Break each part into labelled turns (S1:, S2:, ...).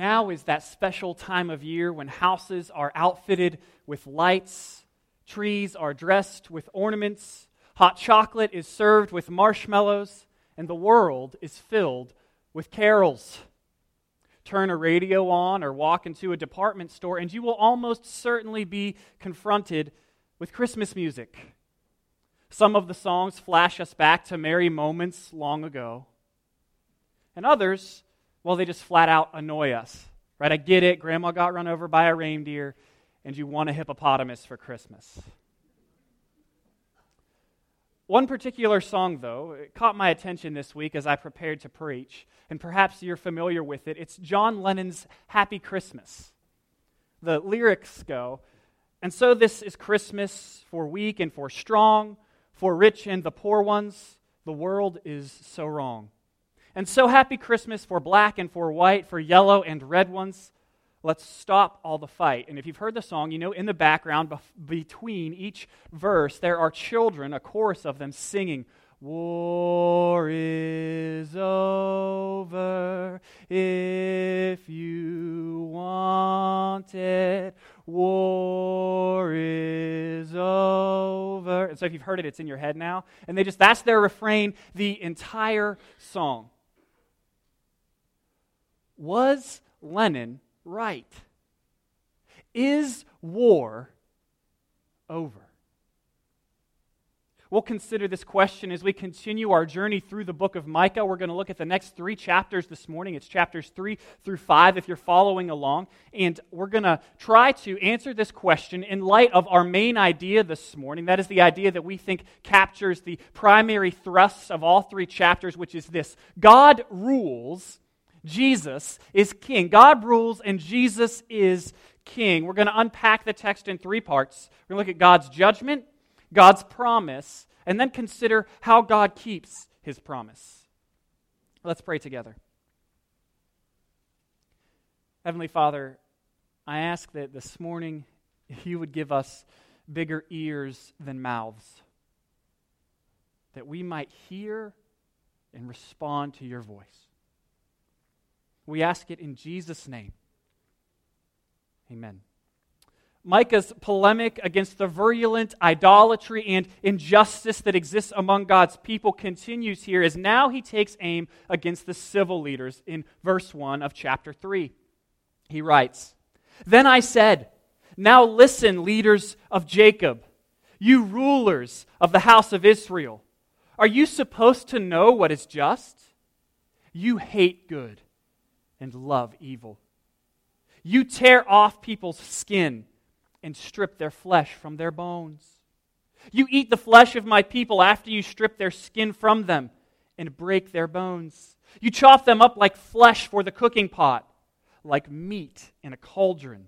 S1: Now is that special time of year when houses are outfitted with lights, trees are dressed with ornaments, hot chocolate is served with marshmallows, and the world is filled with carols. Turn a radio on or walk into a department store, and you will almost certainly be confronted with Christmas music. Some of the songs flash us back to merry moments long ago, and others well, they just flat out annoy us. Right? I get it. Grandma got run over by a reindeer, and you want a hippopotamus for Christmas. One particular song, though, caught my attention this week as I prepared to preach, and perhaps you're familiar with it. It's John Lennon's Happy Christmas. The lyrics go, and so this is Christmas for weak and for strong, for rich and the poor ones. The world is so wrong. And so happy Christmas for black and for white, for yellow and red ones. Let's stop all the fight. And if you've heard the song, you know in the background, bef- between each verse, there are children, a chorus of them singing, War is over if you want it. War is over. And so if you've heard it, it's in your head now. And they just, that's their refrain the entire song. Was Lennon right? Is war over? We'll consider this question as we continue our journey through the book of Micah. We're going to look at the next three chapters this morning. It's chapters three through five if you're following along. And we're going to try to answer this question in light of our main idea this morning. That is the idea that we think captures the primary thrusts of all three chapters, which is this God rules Jesus is king. God rules and Jesus is king. We're going to unpack the text in three parts. We're going to look at God's judgment, God's promise, and then consider how God keeps his promise. Let's pray together. Heavenly Father, I ask that this morning you would give us bigger ears than mouths, that we might hear and respond to your voice. We ask it in Jesus' name. Amen. Micah's polemic against the virulent idolatry and injustice that exists among God's people continues here as now he takes aim against the civil leaders in verse 1 of chapter 3. He writes, Then I said, Now listen, leaders of Jacob, you rulers of the house of Israel. Are you supposed to know what is just? You hate good and love evil. You tear off people's skin and strip their flesh from their bones. You eat the flesh of my people after you strip their skin from them and break their bones. You chop them up like flesh for the cooking pot, like meat in a cauldron.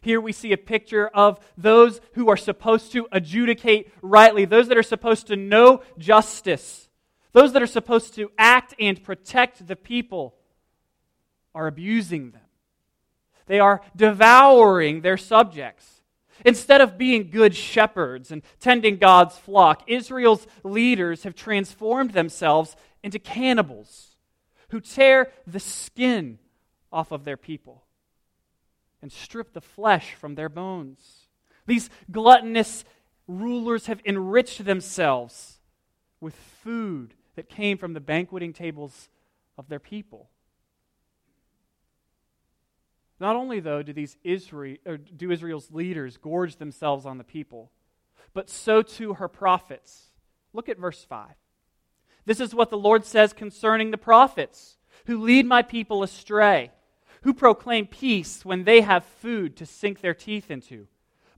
S1: Here we see a picture of those who are supposed to adjudicate rightly, those that are supposed to know justice, those that are supposed to act and protect the people are abusing them. They are devouring their subjects. Instead of being good shepherds and tending God's flock, Israel's leaders have transformed themselves into cannibals who tear the skin off of their people and strip the flesh from their bones. These gluttonous rulers have enriched themselves with food that came from the banqueting tables of their people. Not only, though, do, these Israel, do Israel's leaders gorge themselves on the people, but so too her prophets. Look at verse 5. This is what the Lord says concerning the prophets who lead my people astray, who proclaim peace when they have food to sink their teeth into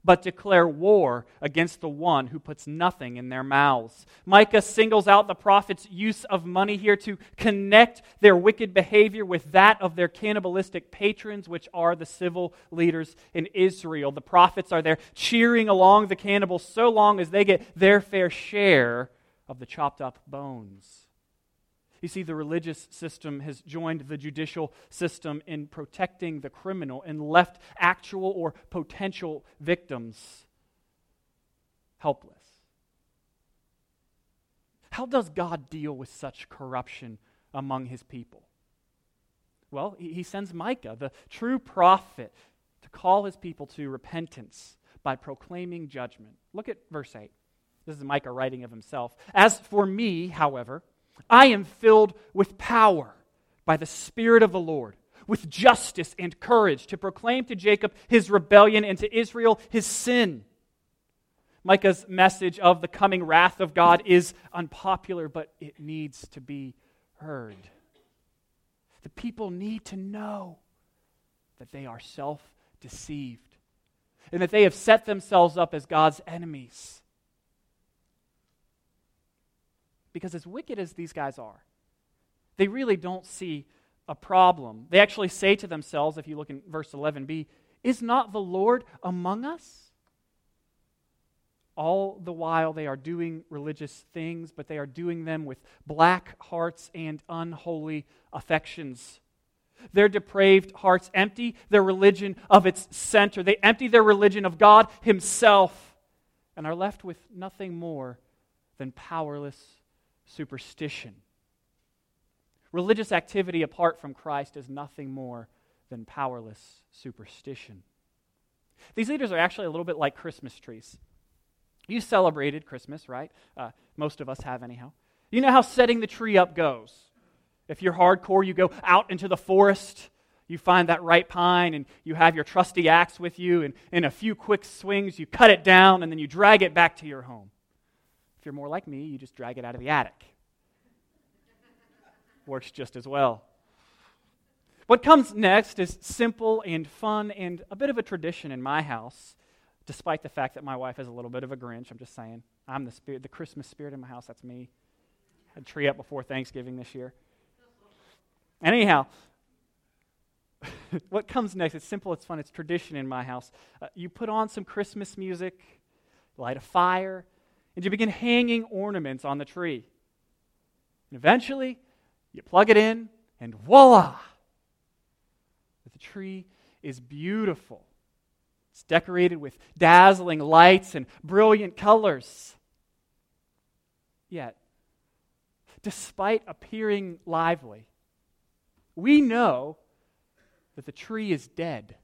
S1: but declare war against the one who puts nothing in their mouths. Micah singles out the prophet's use of money here to connect their wicked behavior with that of their cannibalistic patrons, which are the civil leaders in Israel. The prophets are there cheering along the cannibals so long as they get their fair share of the chopped up bones. You see, the religious system has joined the judicial system in protecting the criminal and left actual or potential victims helpless. How does God deal with such corruption among his people? Well, he sends Micah, the true prophet, to call his people to repentance by proclaiming judgment. Look at verse 8. This is Micah writing of himself. As for me, however, I am filled with power by the Spirit of the Lord, with justice and courage to proclaim to Jacob his rebellion and to Israel his sin. Micah's message of the coming wrath of God is unpopular, but it needs to be heard. The people need to know that they are self deceived and that they have set themselves up as God's enemies. Because, as wicked as these guys are, they really don't see a problem. They actually say to themselves, if you look in verse 11b, Is not the Lord among us? All the while they are doing religious things, but they are doing them with black hearts and unholy affections. Their depraved hearts empty their religion of its center. They empty their religion of God Himself and are left with nothing more than powerless superstition. Religious activity apart from Christ is nothing more than powerless superstition. These leaders are actually a little bit like Christmas trees. You celebrated Christmas, right? Uh, most of us have, anyhow. You know how setting the tree up goes. If you're hardcore, you go out into the forest, you find that right pine, and you have your trusty axe with you, and in a few quick swings, you cut it down, and then you drag it back to your home. You're more like me, you just drag it out of the attic. Works just as well. What comes next is simple and fun and a bit of a tradition in my house despite the fact that my wife is a little bit of a Grinch. I'm just saying. I'm the spirit, the Christmas spirit in my house. That's me. Had a tree up before Thanksgiving this year. Anyhow, what comes next? It's simple, it's fun, it's tradition in my house. Uh, you put on some Christmas music, light a fire, and you begin hanging ornaments on the tree. And eventually, you plug it in, and voila! The tree is beautiful. It's decorated with dazzling lights and brilliant colors. Yet, despite appearing lively, we know that the tree is dead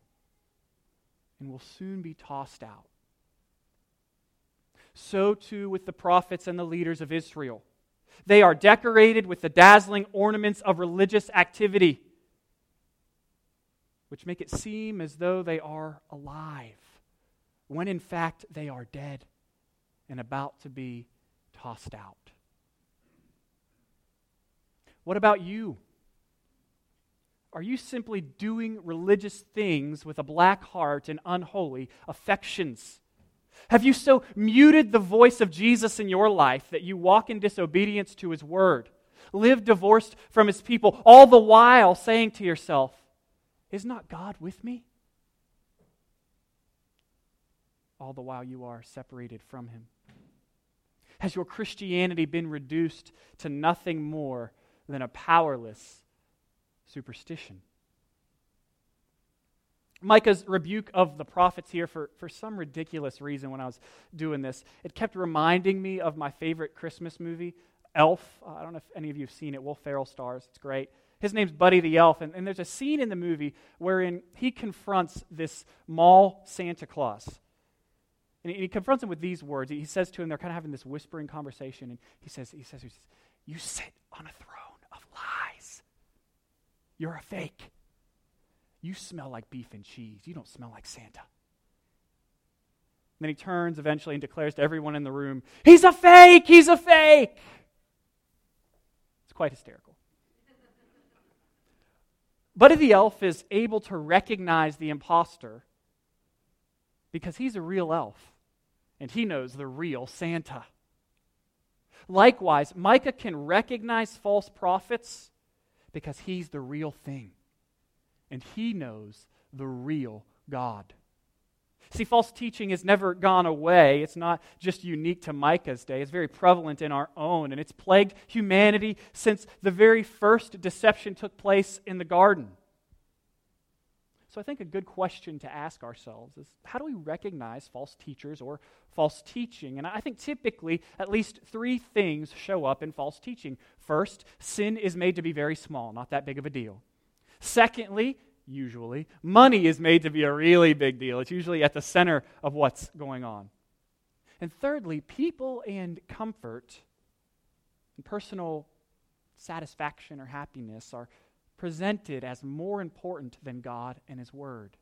S1: and will soon be tossed out. So too with the prophets and the leaders of Israel. They are decorated with the dazzling ornaments of religious activity which make it seem as though they are alive, when in fact they are dead and about to be tossed out. What about you? Are you simply doing religious things with a black heart and unholy affections? Have you so muted the voice of Jesus in your life that you walk in disobedience to his word, live divorced from his people, all the while saying to yourself, is not God with me? All the while you are separated from Him. Has your Christianity been reduced to nothing more than a powerless superstition? Micah's rebuke of the prophets here, for, for some ridiculous reason, when I was doing this, it kept reminding me of my favorite Christmas movie, Elf. Uh, I don't know if any of you have seen it. Will Ferrell stars. It's great. His name's Buddy the Elf, and, and there's a scene in the movie wherein he confronts this mall Santa Claus. And he, he confronts him with these words. He, he says to him, they're kind of having this whispering conversation, and he says, he says, he says, You sit on a throne of lies. You're a fake. You smell like beef and cheese. You don't smell like Santa. And then he turns eventually and declares to everyone in the room, He's a fake! He's a fake! It's quite hysterical. Buddy the elf is able to recognize the impostor because he's a real elf and he knows the real Santa. Likewise, Micah can recognize false prophets because he's the real thing and he knows the real God. See, false teaching has never gone away. It's not just unique to Micah's day, it's very prevalent in our own, and it's plagued humanity since the very first deception took place in the garden. So I think a good question to ask ourselves is how do we recognize false teachers or false teaching? And I think typically at least three things show up in false teaching. First, sin is made to be very small, not that big of a deal. Secondly, usually, money is made to be a really big deal. It's usually at the center of what's going on. And thirdly, people and comfort and personal satisfaction or happiness are presented as more important than God and His Word.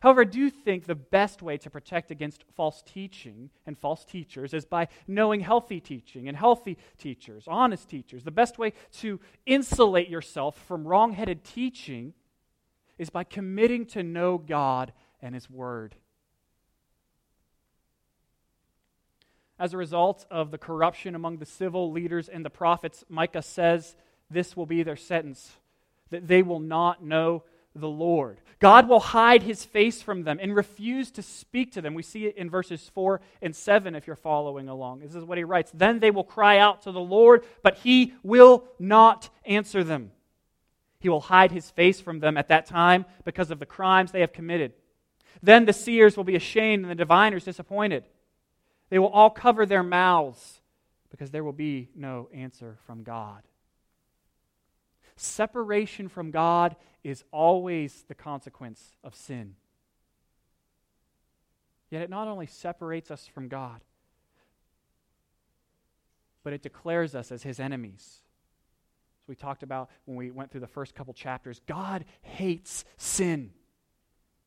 S1: However, I do think the best way to protect against false teaching and false teachers is by knowing healthy teaching and healthy teachers, honest teachers. The best way to insulate yourself from wrong headed teaching is by committing to know God and His Word. As a result of the corruption among the civil leaders and the prophets, Micah says this will be their sentence that they will not know the Lord. God will hide his face from them and refuse to speak to them. We see it in verses 4 and 7 if you're following along. This is what he writes. Then they will cry out to the Lord, but he will not answer them. He will hide his face from them at that time because of the crimes they have committed. Then the seers will be ashamed and the diviners disappointed. They will all cover their mouths because there will be no answer from God. Separation from God is always the consequence of sin. Yet it not only separates us from God, but it declares us as his enemies. As we talked about when we went through the first couple chapters, God hates sin.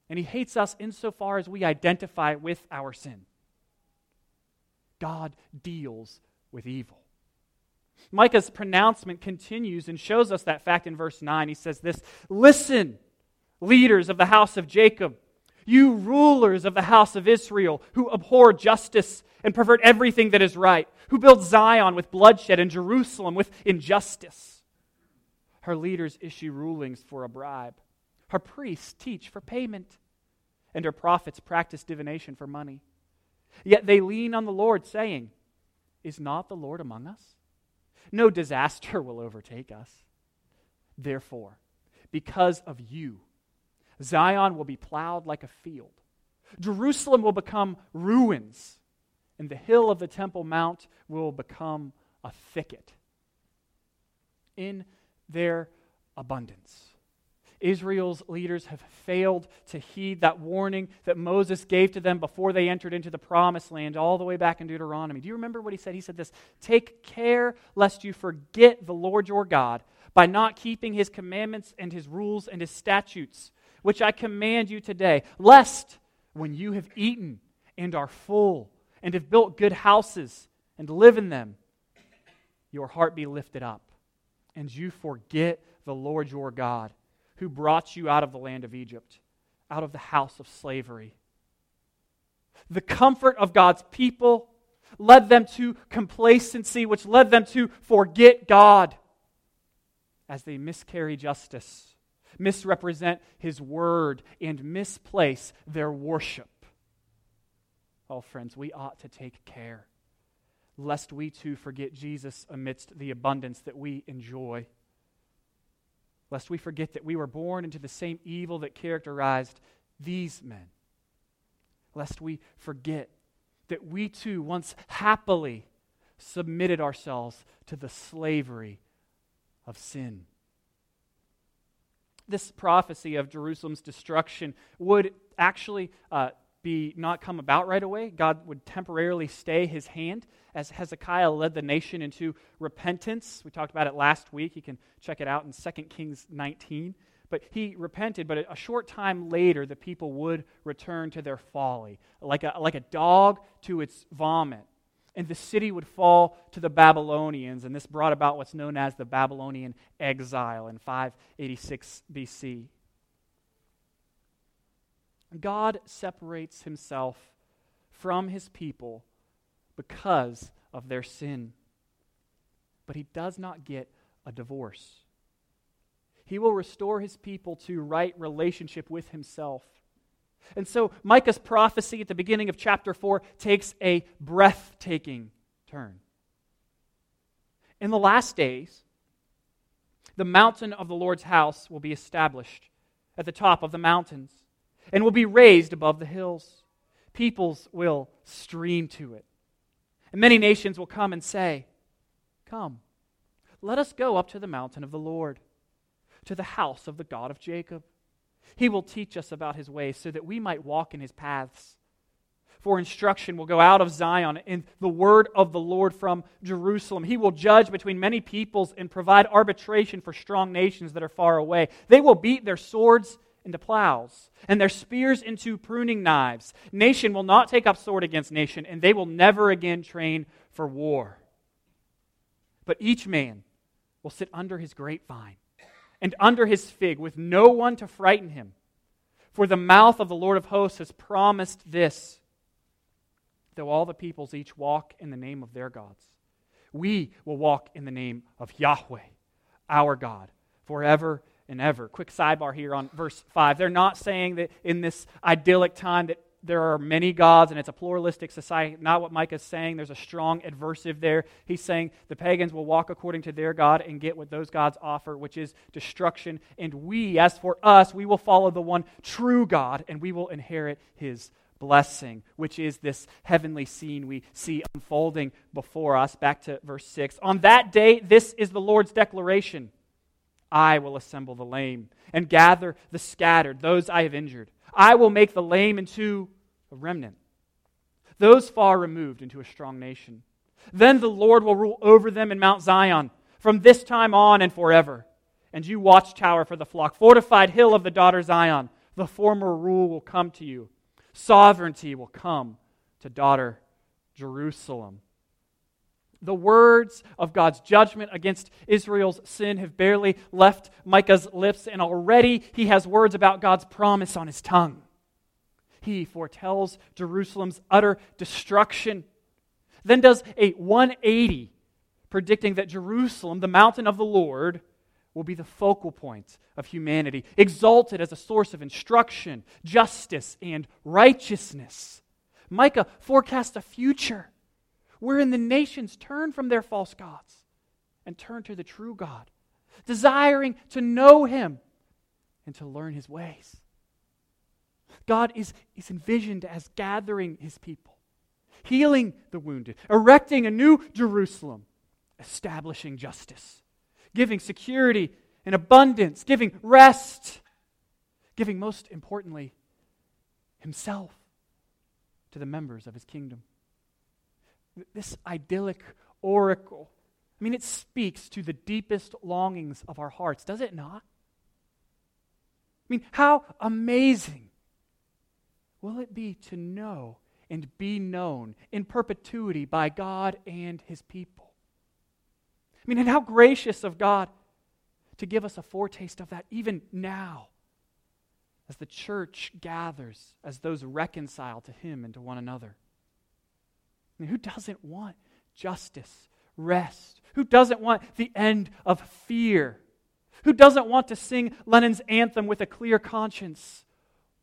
S1: And he hates us insofar as we identify with our sin. God deals with evil. Micah's pronouncement continues and shows us that fact in verse 9. He says this Listen, leaders of the house of Jacob, you rulers of the house of Israel, who abhor justice and pervert everything that is right, who build Zion with bloodshed and Jerusalem with injustice. Her leaders issue rulings for a bribe, her priests teach for payment, and her prophets practice divination for money. Yet they lean on the Lord, saying, Is not the Lord among us? No disaster will overtake us. Therefore, because of you, Zion will be plowed like a field. Jerusalem will become ruins, and the hill of the Temple Mount will become a thicket. In their abundance. Israel's leaders have failed to heed that warning that Moses gave to them before they entered into the promised land, all the way back in Deuteronomy. Do you remember what he said? He said this Take care lest you forget the Lord your God by not keeping his commandments and his rules and his statutes, which I command you today, lest when you have eaten and are full and have built good houses and live in them, your heart be lifted up and you forget the Lord your God who brought you out of the land of Egypt, out of the house of slavery. The comfort of God's people led them to complacency, which led them to forget God as they miscarry justice, misrepresent His word, and misplace their worship. Oh, friends, we ought to take care lest we too forget Jesus amidst the abundance that we enjoy lest we forget that we were born into the same evil that characterized these men, lest we forget that we too once happily submitted ourselves to the slavery of sin. This prophecy of Jerusalem's destruction would actually uh, be not come about right away. God would temporarily stay his hand as Hezekiah led the nation into repentance. We talked about it last week. You can check it out in 2 Kings 19. But he repented, but a short time later, the people would return to their folly, like a, like a dog to its vomit. And the city would fall to the Babylonians, and this brought about what's known as the Babylonian exile in 586 BC. God separates himself from his people because of their sin. But he does not get a divorce. He will restore his people to right relationship with himself. And so Micah's prophecy at the beginning of chapter 4 takes a breathtaking turn. In the last days, the mountain of the Lord's house will be established at the top of the mountains and will be raised above the hills. Peoples will stream to it. And many nations will come and say, Come, let us go up to the mountain of the Lord, to the house of the God of Jacob. He will teach us about his ways so that we might walk in his paths. For instruction will go out of Zion and the word of the Lord from Jerusalem. He will judge between many peoples and provide arbitration for strong nations that are far away. They will beat their swords into plows and their spears into pruning knives. Nation will not take up sword against nation, and they will never again train for war. But each man will sit under his grapevine and under his fig with no one to frighten him. For the mouth of the Lord of hosts has promised this though all the peoples each walk in the name of their gods. We will walk in the name of Yahweh, our God, forever and ever. Quick sidebar here on verse 5. They're not saying that in this idyllic time that there are many gods and it's a pluralistic society. Not what Micah is saying. There's a strong adversive there. He's saying the pagans will walk according to their God and get what those gods offer, which is destruction. And we, as for us, we will follow the one true God and we will inherit his blessing, which is this heavenly scene we see unfolding before us. Back to verse 6. On that day, this is the Lord's declaration I will assemble the lame and gather the scattered, those I have injured. I will make the lame into a remnant, those far removed into a strong nation. Then the Lord will rule over them in Mount Zion from this time on and forever. And you, watchtower for the flock, fortified hill of the daughter Zion, the former rule will come to you. Sovereignty will come to daughter Jerusalem. The words of God's judgment against Israel's sin have barely left Micah's lips, and already he has words about God's promise on his tongue. He foretells Jerusalem's utter destruction, then does a 180, predicting that Jerusalem, the mountain of the Lord, will be the focal point of humanity, exalted as a source of instruction, justice, and righteousness. Micah forecasts a future wherein the nations turn from their false gods and turn to the true God, desiring to know Him and to learn His ways. God is, is envisioned as gathering his people, healing the wounded, erecting a new Jerusalem, establishing justice, giving security and abundance, giving rest, giving, most importantly, himself to the members of his kingdom. This idyllic oracle, I mean, it speaks to the deepest longings of our hearts, does it not? I mean, how amazing will it be to know and be known in perpetuity by God and his people? I mean, and how gracious of God to give us a foretaste of that even now as the church gathers as those reconciled to him and to one another. I mean, who doesn't want justice, rest? Who doesn't want the end of fear? Who doesn't want to sing Lennon's anthem with a clear conscience?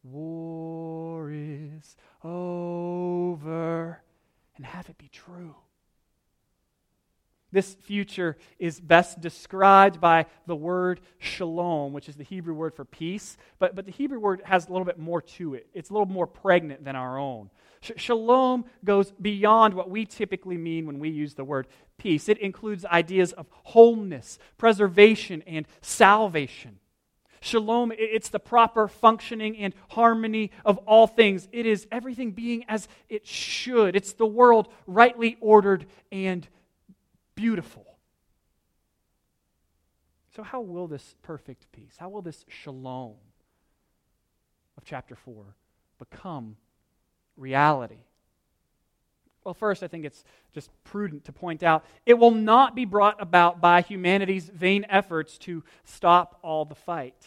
S1: War is over, and have it be true. This future is best described by the word shalom, which is the Hebrew word for peace. But, but the Hebrew word has a little bit more to it, it's a little more pregnant than our own. Sh- shalom goes beyond what we typically mean when we use the word peace, it includes ideas of wholeness, preservation, and salvation. Shalom, it's the proper functioning and harmony of all things. It is everything being as it should. It's the world rightly ordered and beautiful. So, how will this perfect peace, how will this shalom of chapter 4 become reality? Well, first, I think it's just prudent to point out it will not be brought about by humanity's vain efforts to stop all the fight.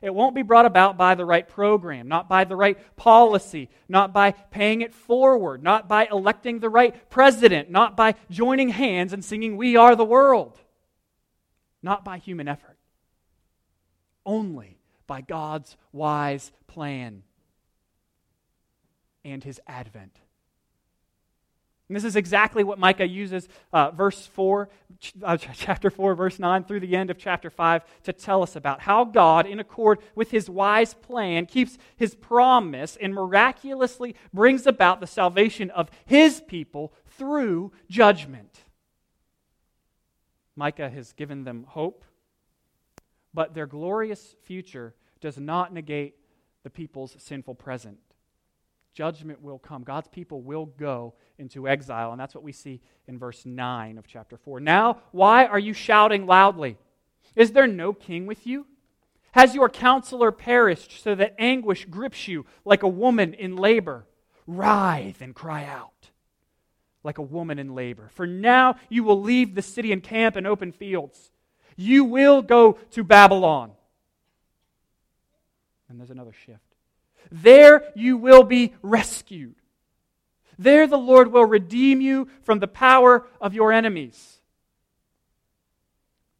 S1: It won't be brought about by the right program, not by the right policy, not by paying it forward, not by electing the right president, not by joining hands and singing, We Are the World, not by human effort, only by God's wise plan and his advent. And this is exactly what Micah uses, uh, verse 4, uh, chapter 4, verse 9, through the end of chapter 5, to tell us about how God, in accord with his wise plan, keeps his promise and miraculously brings about the salvation of his people through judgment. Micah has given them hope, but their glorious future does not negate the people's sinful present. Judgment will come. God's people will go into exile, and that's what we see in verse 9 of chapter 4. Now, why are you shouting loudly? Is there no king with you? Has your counselor perished so that anguish grips you like a woman in labor? Writhe and cry out like a woman in labor. For now you will leave the city and camp in open fields. You will go to Babylon. And there's another shift. There you will be rescued. There the Lord will redeem you from the power of your enemies.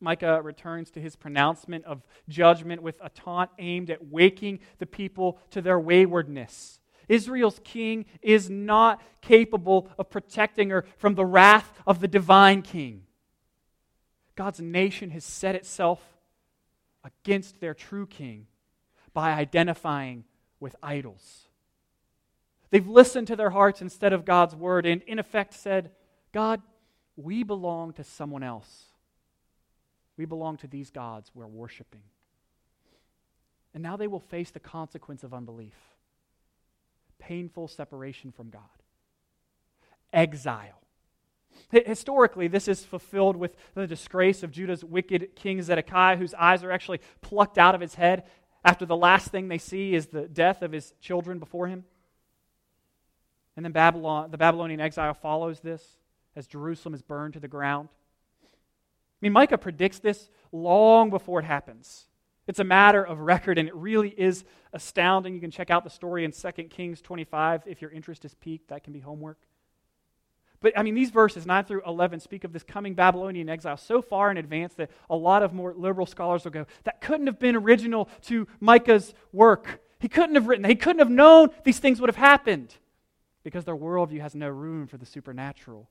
S1: Micah returns to his pronouncement of judgment with a taunt aimed at waking the people to their waywardness. Israel's king is not capable of protecting her from the wrath of the divine king. God's nation has set itself against their true king by identifying with idols. They've listened to their hearts instead of God's word and, in effect, said, God, we belong to someone else. We belong to these gods we're worshiping. And now they will face the consequence of unbelief painful separation from God, exile. Historically, this is fulfilled with the disgrace of Judah's wicked king Zedekiah, whose eyes are actually plucked out of his head after the last thing they see is the death of his children before him. And then Babylon, the Babylonian exile follows this as Jerusalem is burned to the ground. I mean, Micah predicts this long before it happens. It's a matter of record, and it really is astounding. You can check out the story in 2 Kings 25 if your interest is piqued. That can be homework. But I mean, these verses, 9 through 11, speak of this coming Babylonian exile so far in advance that a lot of more liberal scholars will go, that couldn't have been original to Micah's work. He couldn't have written, he couldn't have known these things would have happened because their worldview has no room for the supernatural.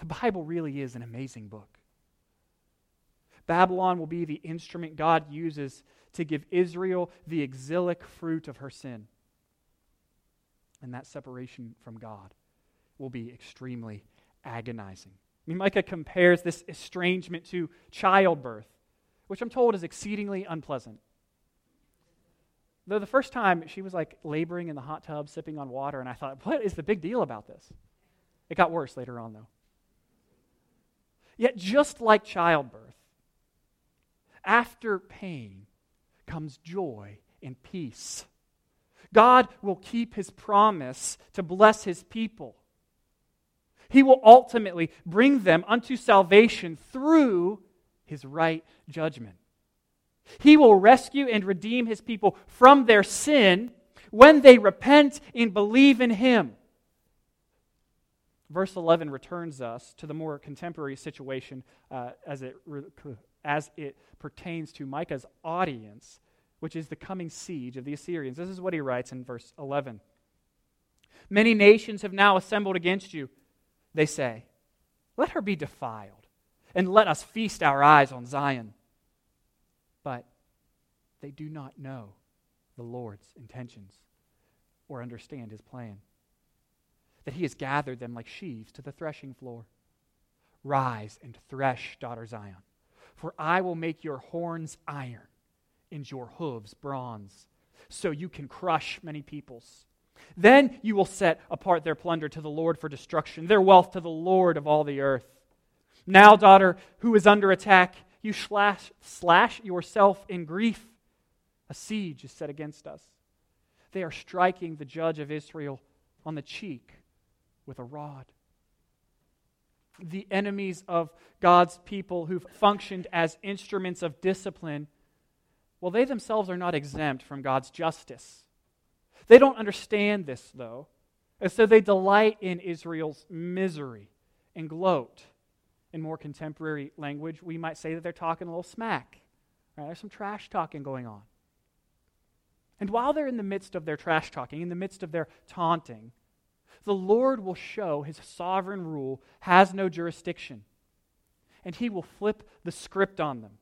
S1: The Bible really is an amazing book. Babylon will be the instrument God uses to give Israel the exilic fruit of her sin. And that separation from God will be extremely agonizing. I mean, Micah compares this estrangement to childbirth, which I'm told is exceedingly unpleasant. Though the first time she was like laboring in the hot tub, sipping on water, and I thought, what is the big deal about this? It got worse later on, though. Yet, just like childbirth, after pain comes joy and peace. God will keep his promise to bless his people. He will ultimately bring them unto salvation through his right judgment. He will rescue and redeem his people from their sin when they repent and believe in him. Verse 11 returns us to the more contemporary situation uh, as it as it pertains to Micah's audience, which is the coming siege of the Assyrians. This is what he writes in verse 11. Many nations have now assembled against you, they say. Let her be defiled, and let us feast our eyes on Zion. But they do not know the Lord's intentions or understand his plan. That he has gathered them like sheaves to the threshing floor. Rise and thresh, daughter Zion for I will make your horns iron and your hooves bronze, so you can crush many peoples. Then you will set apart their plunder to the Lord for destruction, their wealth to the Lord of all the earth. Now, daughter, who is under attack, you slash, slash yourself in grief. A siege is set against us. They are striking the judge of Israel on the cheek with a rod the enemies of God's people who've functioned as instruments of discipline, well, they themselves are not exempt from God's justice. They don't understand this, though, and so they delight in Israel's misery and gloat. In more contemporary language, we might say that they're talking a little smack. Right? There's some trash talking going on. And while they're in the midst of their trash talking, in the midst of their taunting, the Lord will show his sovereign rule has no jurisdiction, and he will flip the script on them,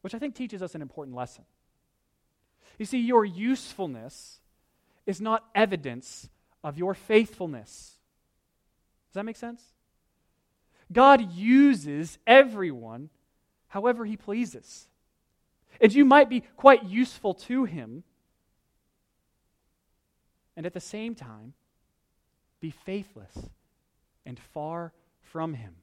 S1: which I think teaches us an important lesson. You see, your usefulness is not evidence of your faithfulness. Does that make sense? God uses everyone however he pleases. And you might be quite useful to him, and at the same time, be faithless and far from him.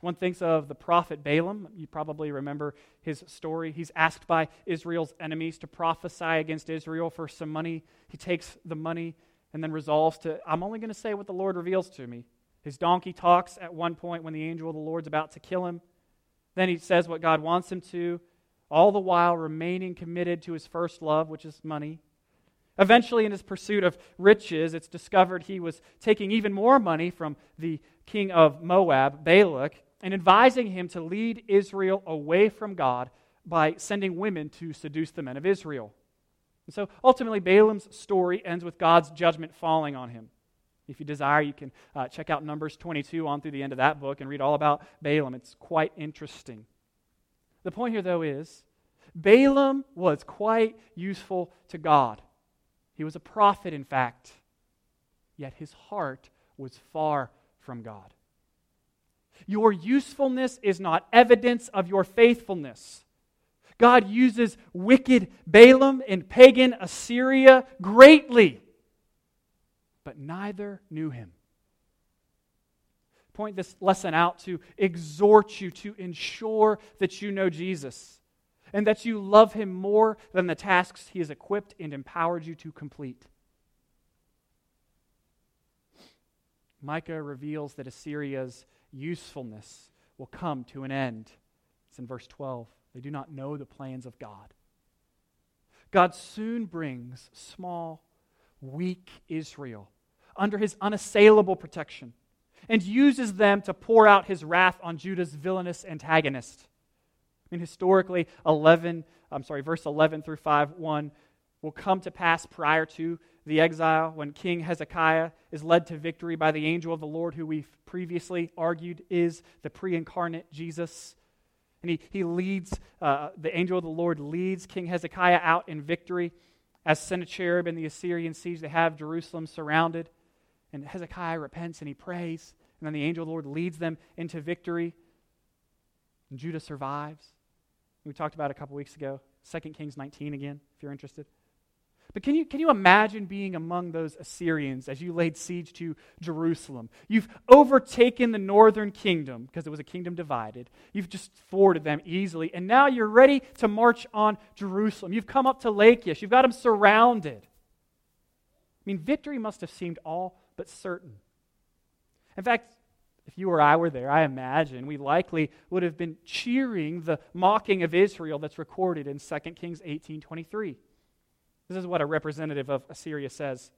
S1: One thinks of the prophet Balaam. You probably remember his story. He's asked by Israel's enemies to prophesy against Israel for some money. He takes the money and then resolves to, I'm only going to say what the Lord reveals to me. His donkey talks at one point when the angel of the Lord's about to kill him. Then he says what God wants him to, all the while remaining committed to his first love, which is money. Eventually, in his pursuit of riches, it's discovered he was taking even more money from the king of Moab, Balak, and advising him to lead Israel away from God by sending women to seduce the men of Israel. And so ultimately, Balaam's story ends with God's judgment falling on him. If you desire, you can uh, check out Numbers 22 on through the end of that book and read all about Balaam. It's quite interesting. The point here, though, is Balaam was quite useful to God. He was a prophet, in fact, yet his heart was far from God. Your usefulness is not evidence of your faithfulness. God uses wicked Balaam in pagan Assyria greatly but neither knew him. Point this lesson out to exhort you to ensure that you know Jesus and that you love him more than the tasks he has equipped and empowered you to complete. Micah reveals that Assyria's usefulness will come to an end. It's in verse 12. They do not know the plans of God. God soon brings small weak Israel under his unassailable protection and uses them to pour out his wrath on Judah's villainous antagonist. I mean, historically, 11, I'm sorry, verse 11 through 5, 1 will come to pass prior to the exile when King Hezekiah is led to victory by the angel of the Lord, who we've previously argued is the pre incarnate Jesus. And he, he leads, uh, the angel of the Lord leads King Hezekiah out in victory as Sennacherib and the Assyrian siege, they have Jerusalem surrounded. And Hezekiah repents and he prays. And then the angel of the Lord leads them into victory. And Judah survives. We talked about a couple weeks ago. 2 Kings 19 again, if you're interested. But can you, can you imagine being among those Assyrians as you laid siege to Jerusalem? You've overtaken the northern kingdom because it was a kingdom divided. You've just thwarted them easily. And now you're ready to march on Jerusalem. You've come up to Lachish. You've got them surrounded. I mean, victory must have seemed all but certain. In fact, if you or I were there, I imagine we likely would have been cheering the mocking of Israel that's recorded in 2 Kings 18:23. This is what a representative of Assyria says.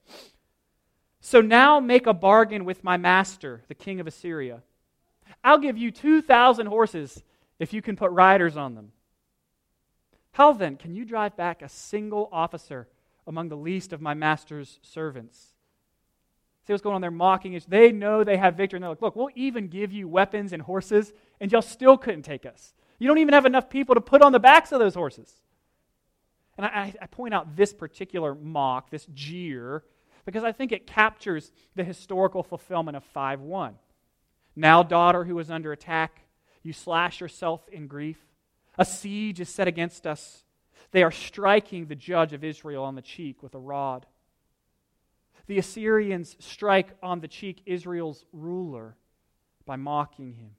S1: So now make a bargain with my master, the king of Assyria. I'll give you 2,000 horses if you can put riders on them. How then can you drive back a single officer among the least of my master's servants? See what's going on there, mocking us. They know they have victory, and they're like, look, we'll even give you weapons and horses, and y'all still couldn't take us. You don't even have enough people to put on the backs of those horses. And I, I point out this particular mock, this jeer, because I think it captures the historical fulfillment of 5 1. Now, daughter who is under attack, you slash yourself in grief. A siege is set against us. They are striking the judge of Israel on the cheek with a rod. The Assyrians strike on the cheek Israel's ruler by mocking him,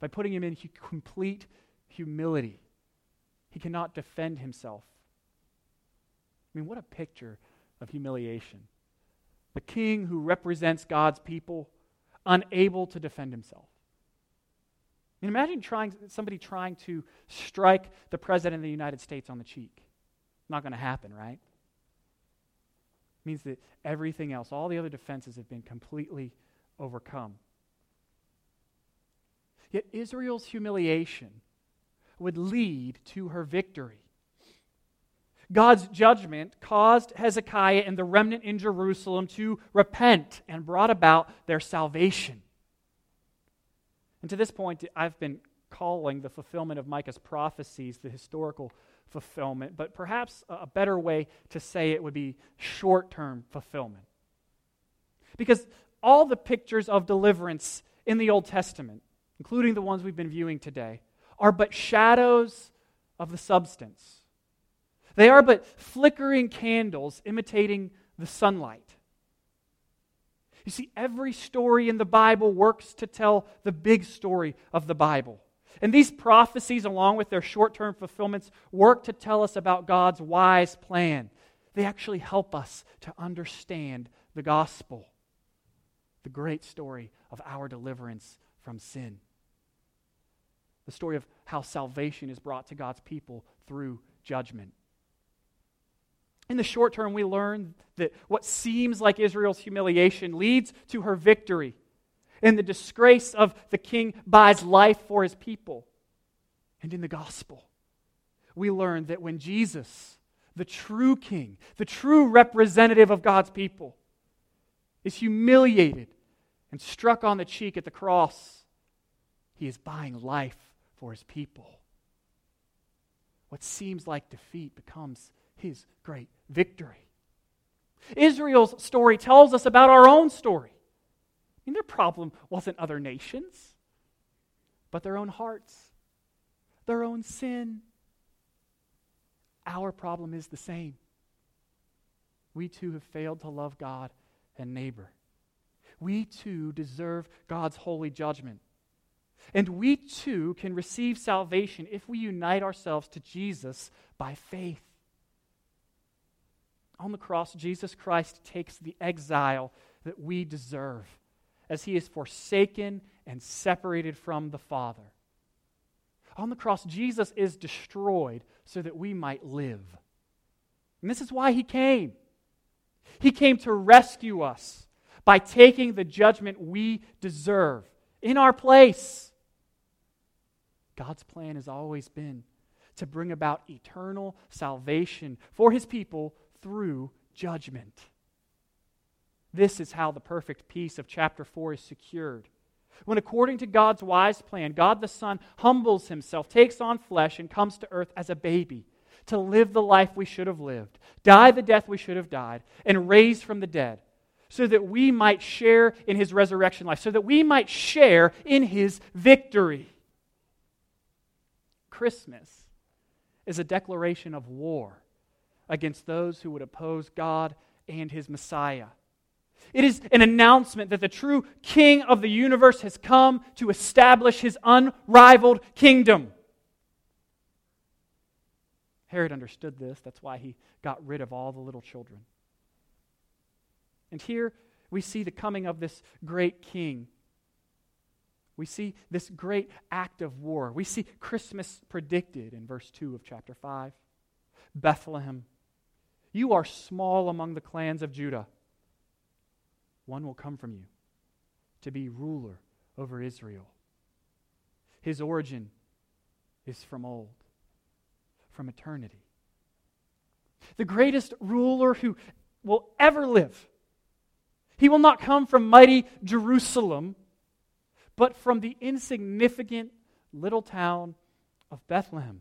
S1: by putting him in complete humility. He cannot defend himself. I mean, what a picture of humiliation. The king who represents God's people, unable to defend himself. I mean, imagine trying, somebody trying to strike the president of the United States on the cheek. Not going to happen, right? It means that everything else, all the other defenses, have been completely overcome. Yet Israel's humiliation would lead to her victory. God's judgment caused Hezekiah and the remnant in Jerusalem to repent and brought about their salvation. And to this point, I've been calling the fulfillment of Micah's prophecies the historical fulfillment, but perhaps a better way to say it would be short term fulfillment. Because all the pictures of deliverance in the Old Testament, including the ones we've been viewing today, are but shadows of the substance. They are but flickering candles imitating the sunlight. You see, every story in the Bible works to tell the big story of the Bible. And these prophecies, along with their short term fulfillments, work to tell us about God's wise plan. They actually help us to understand the gospel, the great story of our deliverance from sin, the story of how salvation is brought to God's people through judgment. In the short term, we learn that what seems like Israel's humiliation leads to her victory. And the disgrace of the king buys life for his people. And in the gospel, we learn that when Jesus, the true king, the true representative of God's people, is humiliated and struck on the cheek at the cross, he is buying life for his people. What seems like defeat becomes his great victory. Israel's story tells us about our own story. I mean, their problem wasn't other nations, but their own hearts, their own sin. Our problem is the same. We too have failed to love God and neighbor. We too deserve God's holy judgment. And we too can receive salvation if we unite ourselves to Jesus by faith. On the cross, Jesus Christ takes the exile that we deserve as he is forsaken and separated from the Father. On the cross, Jesus is destroyed so that we might live. And this is why he came. He came to rescue us by taking the judgment we deserve in our place. God's plan has always been to bring about eternal salvation for his people through judgment. This is how the perfect peace of chapter 4 is secured. When, according to God's wise plan, God the Son humbles himself, takes on flesh, and comes to earth as a baby to live the life we should have lived, die the death we should have died, and raise from the dead, so that we might share in his resurrection life, so that we might share in his victory. Christmas is a declaration of war against those who would oppose God and his Messiah. It is an announcement that the true King of the universe has come to establish his unrivaled kingdom. Herod understood this. That's why he got rid of all the little children. And here we see the coming of this great king. We see this great act of war. We see Christmas predicted in verse 2 of chapter 5. Bethlehem you are small among the clans of Judah. One will come from you to be ruler over Israel. His origin is from old, from eternity. The greatest ruler who will ever live. He will not come from mighty Jerusalem, but from the insignificant little town of Bethlehem.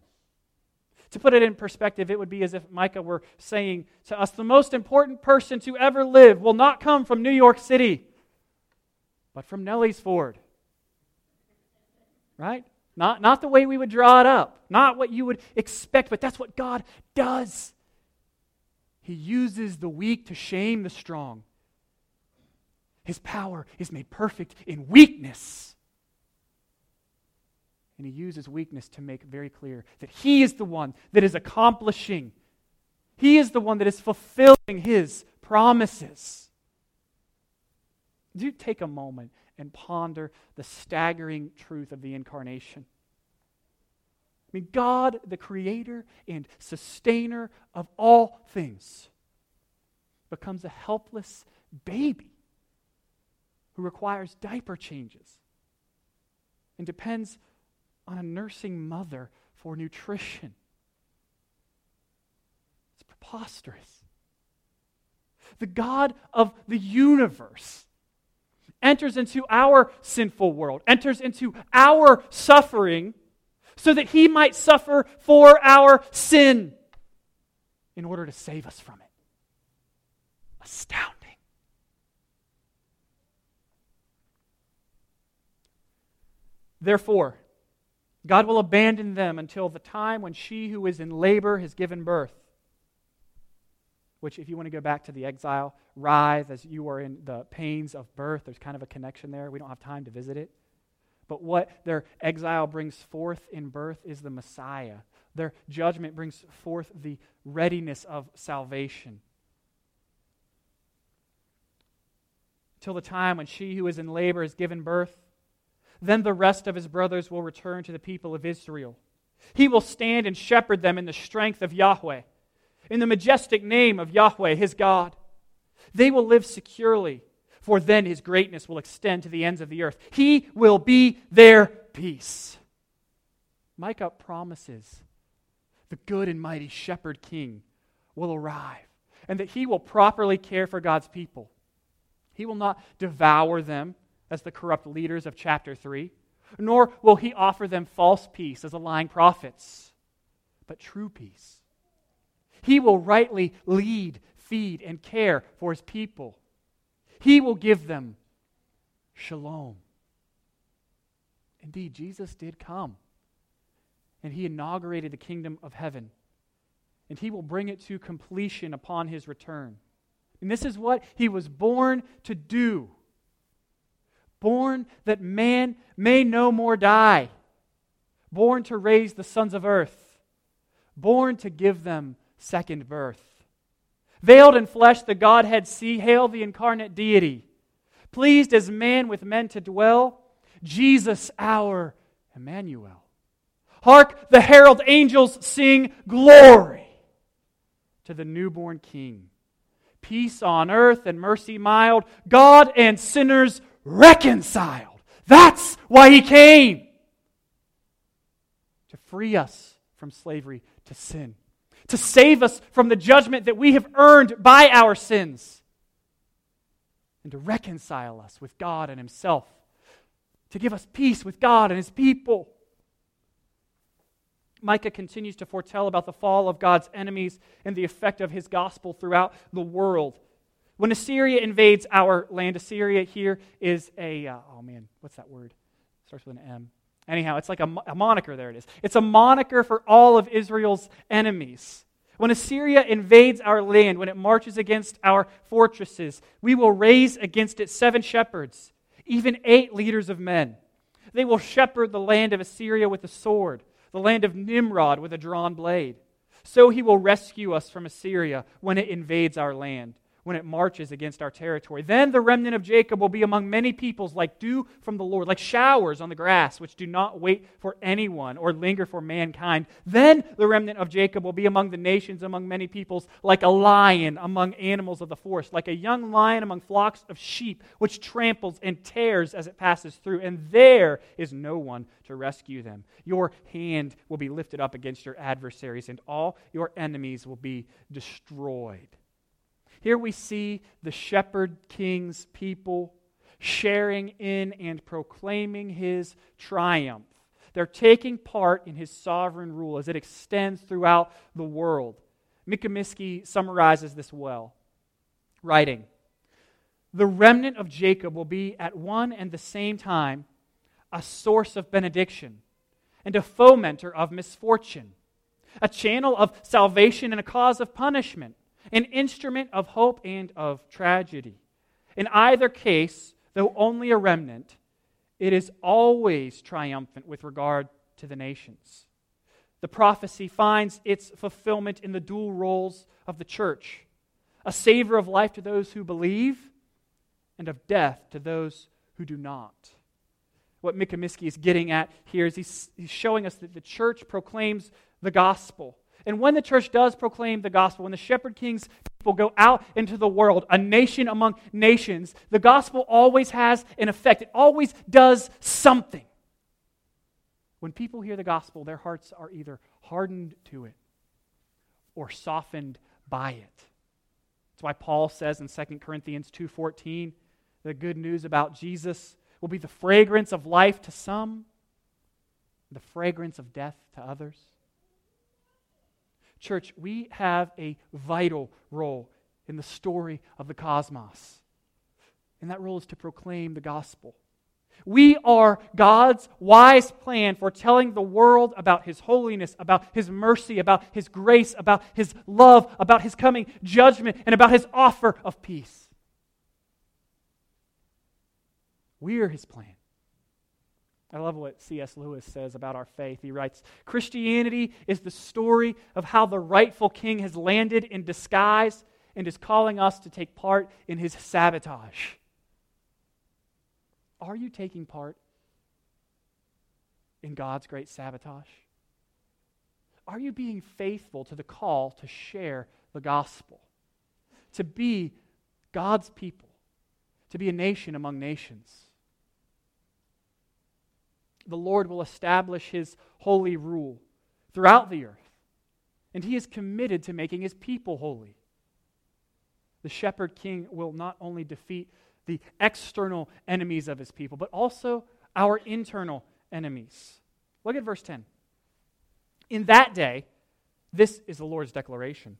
S1: To put it in perspective, it would be as if Micah were saying to us the most important person to ever live will not come from New York City, but from Nellie's Ford. Right? Not, not the way we would draw it up, not what you would expect, but that's what God does. He uses the weak to shame the strong. His power is made perfect in weakness. And he uses weakness to make very clear that he is the one that is accomplishing, he is the one that is fulfilling his promises. Do take a moment and ponder the staggering truth of the incarnation. I mean, God, the creator and sustainer of all things, becomes a helpless baby who requires diaper changes and depends on a nursing mother for nutrition. It's preposterous. The God of the universe enters into our sinful world, enters into our suffering, so that he might suffer for our sin in order to save us from it. Astounding. Therefore, God will abandon them until the time when she who is in labor has given birth. Which, if you want to go back to the exile, writhe as you are in the pains of birth. There's kind of a connection there. We don't have time to visit it. But what their exile brings forth in birth is the Messiah. Their judgment brings forth the readiness of salvation. Till the time when she who is in labor is given birth, then the rest of his brothers will return to the people of Israel. He will stand and shepherd them in the strength of Yahweh, in the majestic name of Yahweh, his God. They will live securely for then his greatness will extend to the ends of the earth. He will be their peace. Micah promises the good and mighty shepherd king will arrive and that he will properly care for God's people. He will not devour them as the corrupt leaders of chapter 3, nor will he offer them false peace as the lying prophets, but true peace. He will rightly lead, feed, and care for his people. He will give them shalom. Indeed, Jesus did come, and he inaugurated the kingdom of heaven, and he will bring it to completion upon his return. And this is what he was born to do born that man may no more die, born to raise the sons of earth, born to give them second birth. Veiled in flesh, the Godhead see, hail the incarnate deity. Pleased as man with men to dwell, Jesus our Emmanuel. Hark, the herald angels sing glory to the newborn King. Peace on earth and mercy mild, God and sinners reconciled. That's why he came to free us from slavery to sin to save us from the judgment that we have earned by our sins, and to reconcile us with God and Himself, to give us peace with God and His people. Micah continues to foretell about the fall of God's enemies and the effect of his gospel throughout the world. When Assyria invades our land, Assyria here is a, uh, oh man, what's that word? It starts with an M. Anyhow, it's like a, a moniker, there it is. It's a moniker for all of Israel's enemies. When Assyria invades our land, when it marches against our fortresses, we will raise against it seven shepherds, even eight leaders of men. They will shepherd the land of Assyria with a sword, the land of Nimrod with a drawn blade. So he will rescue us from Assyria when it invades our land when it marches against our territory. Then the remnant of Jacob will be among many peoples like dew from the Lord, like showers on the grass, which do not wait for anyone or linger for mankind. Then the remnant of Jacob will be among the nations, among many peoples, like a lion among animals of the forest, like a young lion among flocks of sheep, which tramples and tears as it passes through. And there is no one to rescue them. Your hand will be lifted up against your adversaries, and all your enemies will be destroyed. Here we see the shepherd king's people sharing in and proclaiming his triumph. They're taking part in his sovereign rule as it extends throughout the world. Micah Miskey summarizes this well, writing The remnant of Jacob will be at one and the same time a source of benediction and a fomenter of misfortune, a channel of salvation and a cause of punishment an instrument of hope and of tragedy. In either case, though only a remnant, it is always triumphant with regard to the nations. The prophecy finds its fulfillment in the dual roles of the church a savor of life to those who believe, and of death to those who do not. What Micah Miskey is getting at here is he's, he's showing us that the church proclaims the gospel and when the church does proclaim the gospel, when the shepherd king's people go out into the world, a nation among nations, the gospel always has an effect. It always does something. When people hear the gospel, their hearts are either hardened to it or softened by it. That's why Paul says in 2 Corinthians 2:14, the good news about Jesus will be the fragrance of life to some, the fragrance of death to others. Church, we have a vital role in the story of the cosmos. And that role is to proclaim the gospel. We are God's wise plan for telling the world about His holiness, about His mercy, about His grace, about His love, about His coming judgment, and about His offer of peace. We are His plan. I love what C.S. Lewis says about our faith. He writes Christianity is the story of how the rightful king has landed in disguise and is calling us to take part in his sabotage. Are you taking part in God's great sabotage? Are you being faithful to the call to share the gospel? To be God's people, to be a nation among nations? The Lord will establish his holy rule throughout the earth, and he is committed to making his people holy. The shepherd king will not only defeat the external enemies of his people, but also our internal enemies. Look at verse 10. In that day, this is the Lord's declaration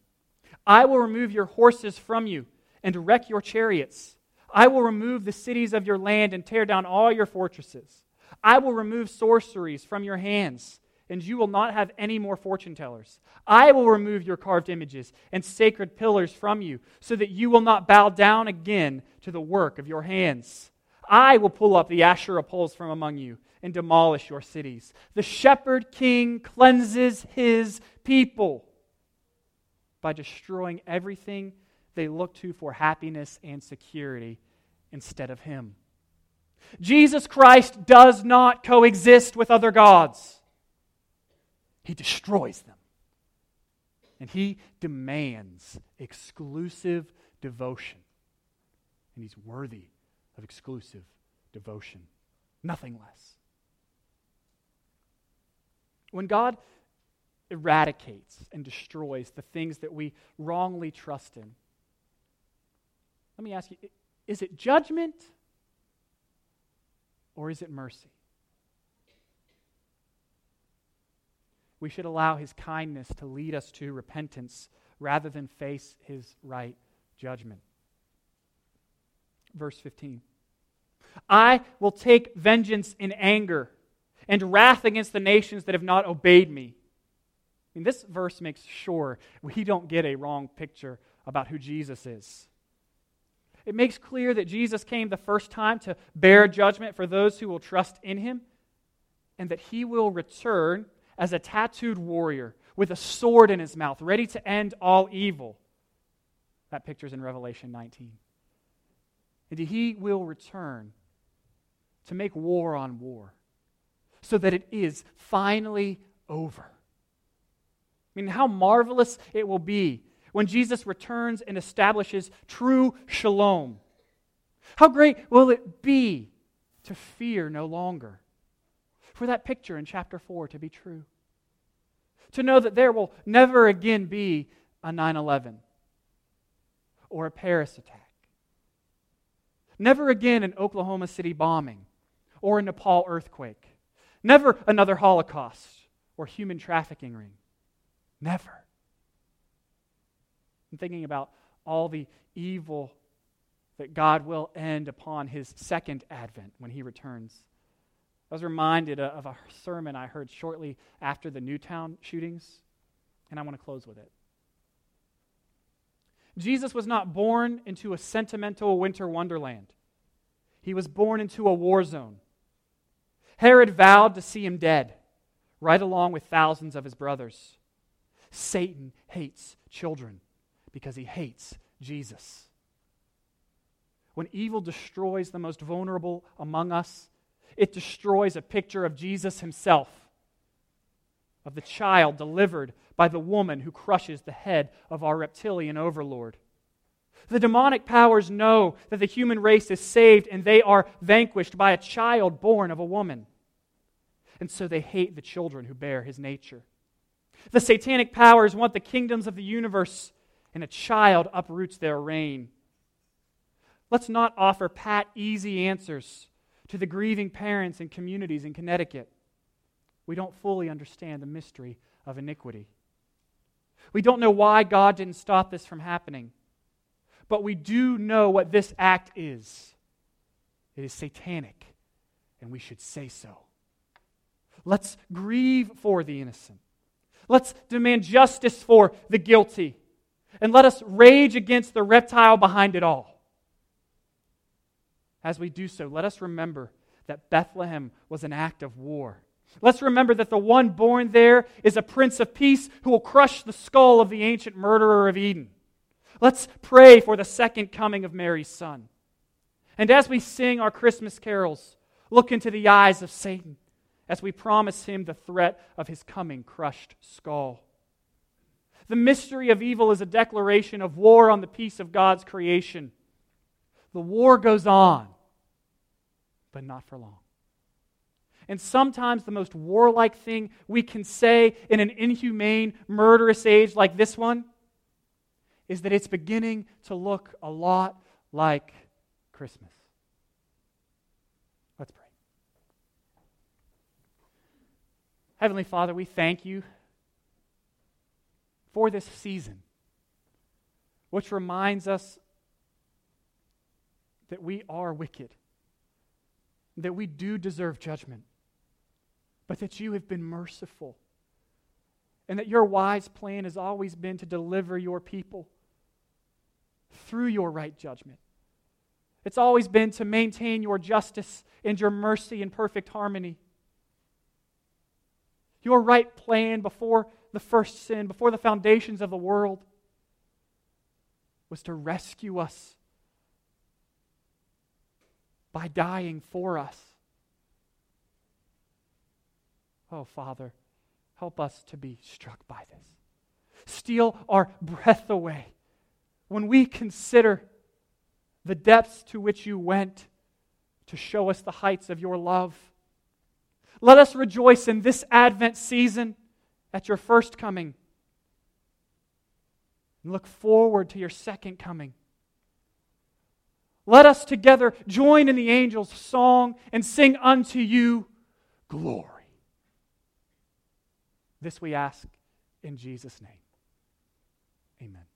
S1: I will remove your horses from you and wreck your chariots. I will remove the cities of your land and tear down all your fortresses. I will remove sorceries from your hands and you will not have any more fortune tellers. I will remove your carved images and sacred pillars from you, so that you will not bow down again to the work of your hands. I will pull up the Asherah poles from among you and demolish your cities. The shepherd king cleanses his people by destroying everything they look to for happiness and security instead of him. Jesus Christ does not coexist with other gods. He destroys them. And he demands exclusive devotion. And he's worthy of exclusive devotion. Nothing less. When God eradicates and destroys the things that we wrongly trust in, let me ask you is it judgment or is it mercy? we should allow his kindness to lead us to repentance rather than face his right judgment. Verse 15 I will take vengeance in anger and wrath against the nations that have not obeyed me. I mean, this verse makes sure we don't get a wrong picture about who Jesus is. It makes clear that Jesus came the first time to bear judgment for those who will trust in him, and that he will return as a tattooed warrior with a sword in his mouth, ready to end all evil. That picture's in Revelation 19. And he will return to make war on war so that it is finally over. I mean, how marvelous it will be when Jesus returns and establishes true shalom. How great will it be to fear no longer? for that picture in chapter 4 to be true. To know that there will never again be a 9 11 or a Paris attack. Never again an Oklahoma City bombing or a Nepal earthquake. Never another Holocaust or human trafficking ring. Never. I'm thinking about all the evil that God will end upon his second advent when he returns. I was reminded of a sermon I heard shortly after the Newtown shootings, and I want to close with it. Jesus was not born into a sentimental winter wonderland. He was born into a war zone. Herod vowed to see him dead, right along with thousands of his brothers. Satan hates children because he hates Jesus. When evil destroys the most vulnerable among us, it destroys a picture of Jesus himself, of the child delivered by the woman who crushes the head of our reptilian overlord. The demonic powers know that the human race is saved and they are vanquished by a child born of a woman. And so they hate the children who bear his nature. The satanic powers want the kingdoms of the universe, and a child uproots their reign. Let's not offer pat, easy answers to the grieving parents and communities in Connecticut. We don't fully understand the mystery of iniquity. We don't know why God didn't stop this from happening. But we do know what this act is it is satanic and we should say so. Let's grieve for the innocent. Let's demand justice for the guilty. And let us rage against the reptile behind it all. As we do so, let us remember that Bethlehem was an act of war. Let's remember that the one born there is a prince of peace who will crush the skull of the ancient murderer of Eden. Let's pray for the second coming of Mary's son. And as we sing our Christmas carols, look into the eyes of Satan as we promise him the threat of his coming crushed skull. The mystery of evil is a declaration of war on the peace of God's creation. The war goes on, but not for long. And sometimes the most warlike thing we can say in an inhumane, murderous age like this one is that it's beginning to look a lot like Christmas. Let's pray. Heavenly Father, we thank you for this season, which reminds us that we are wicked, that we do deserve judgment, but that you have been merciful, and that your wise plan has always been to deliver your people through your right judgment. It's always been to maintain your justice and your mercy in perfect harmony. Your right plan before the first sin, before the foundations of the world, was to rescue us by dying for us. Oh, Father, help us to be struck by this. Steal our breath away when we consider the depths to which you went to show us the heights of your love. Let us rejoice in this Advent season at your first coming and look forward to your second coming. Let us together join in the angels' song and sing unto you glory. This we ask in Jesus' name. Amen.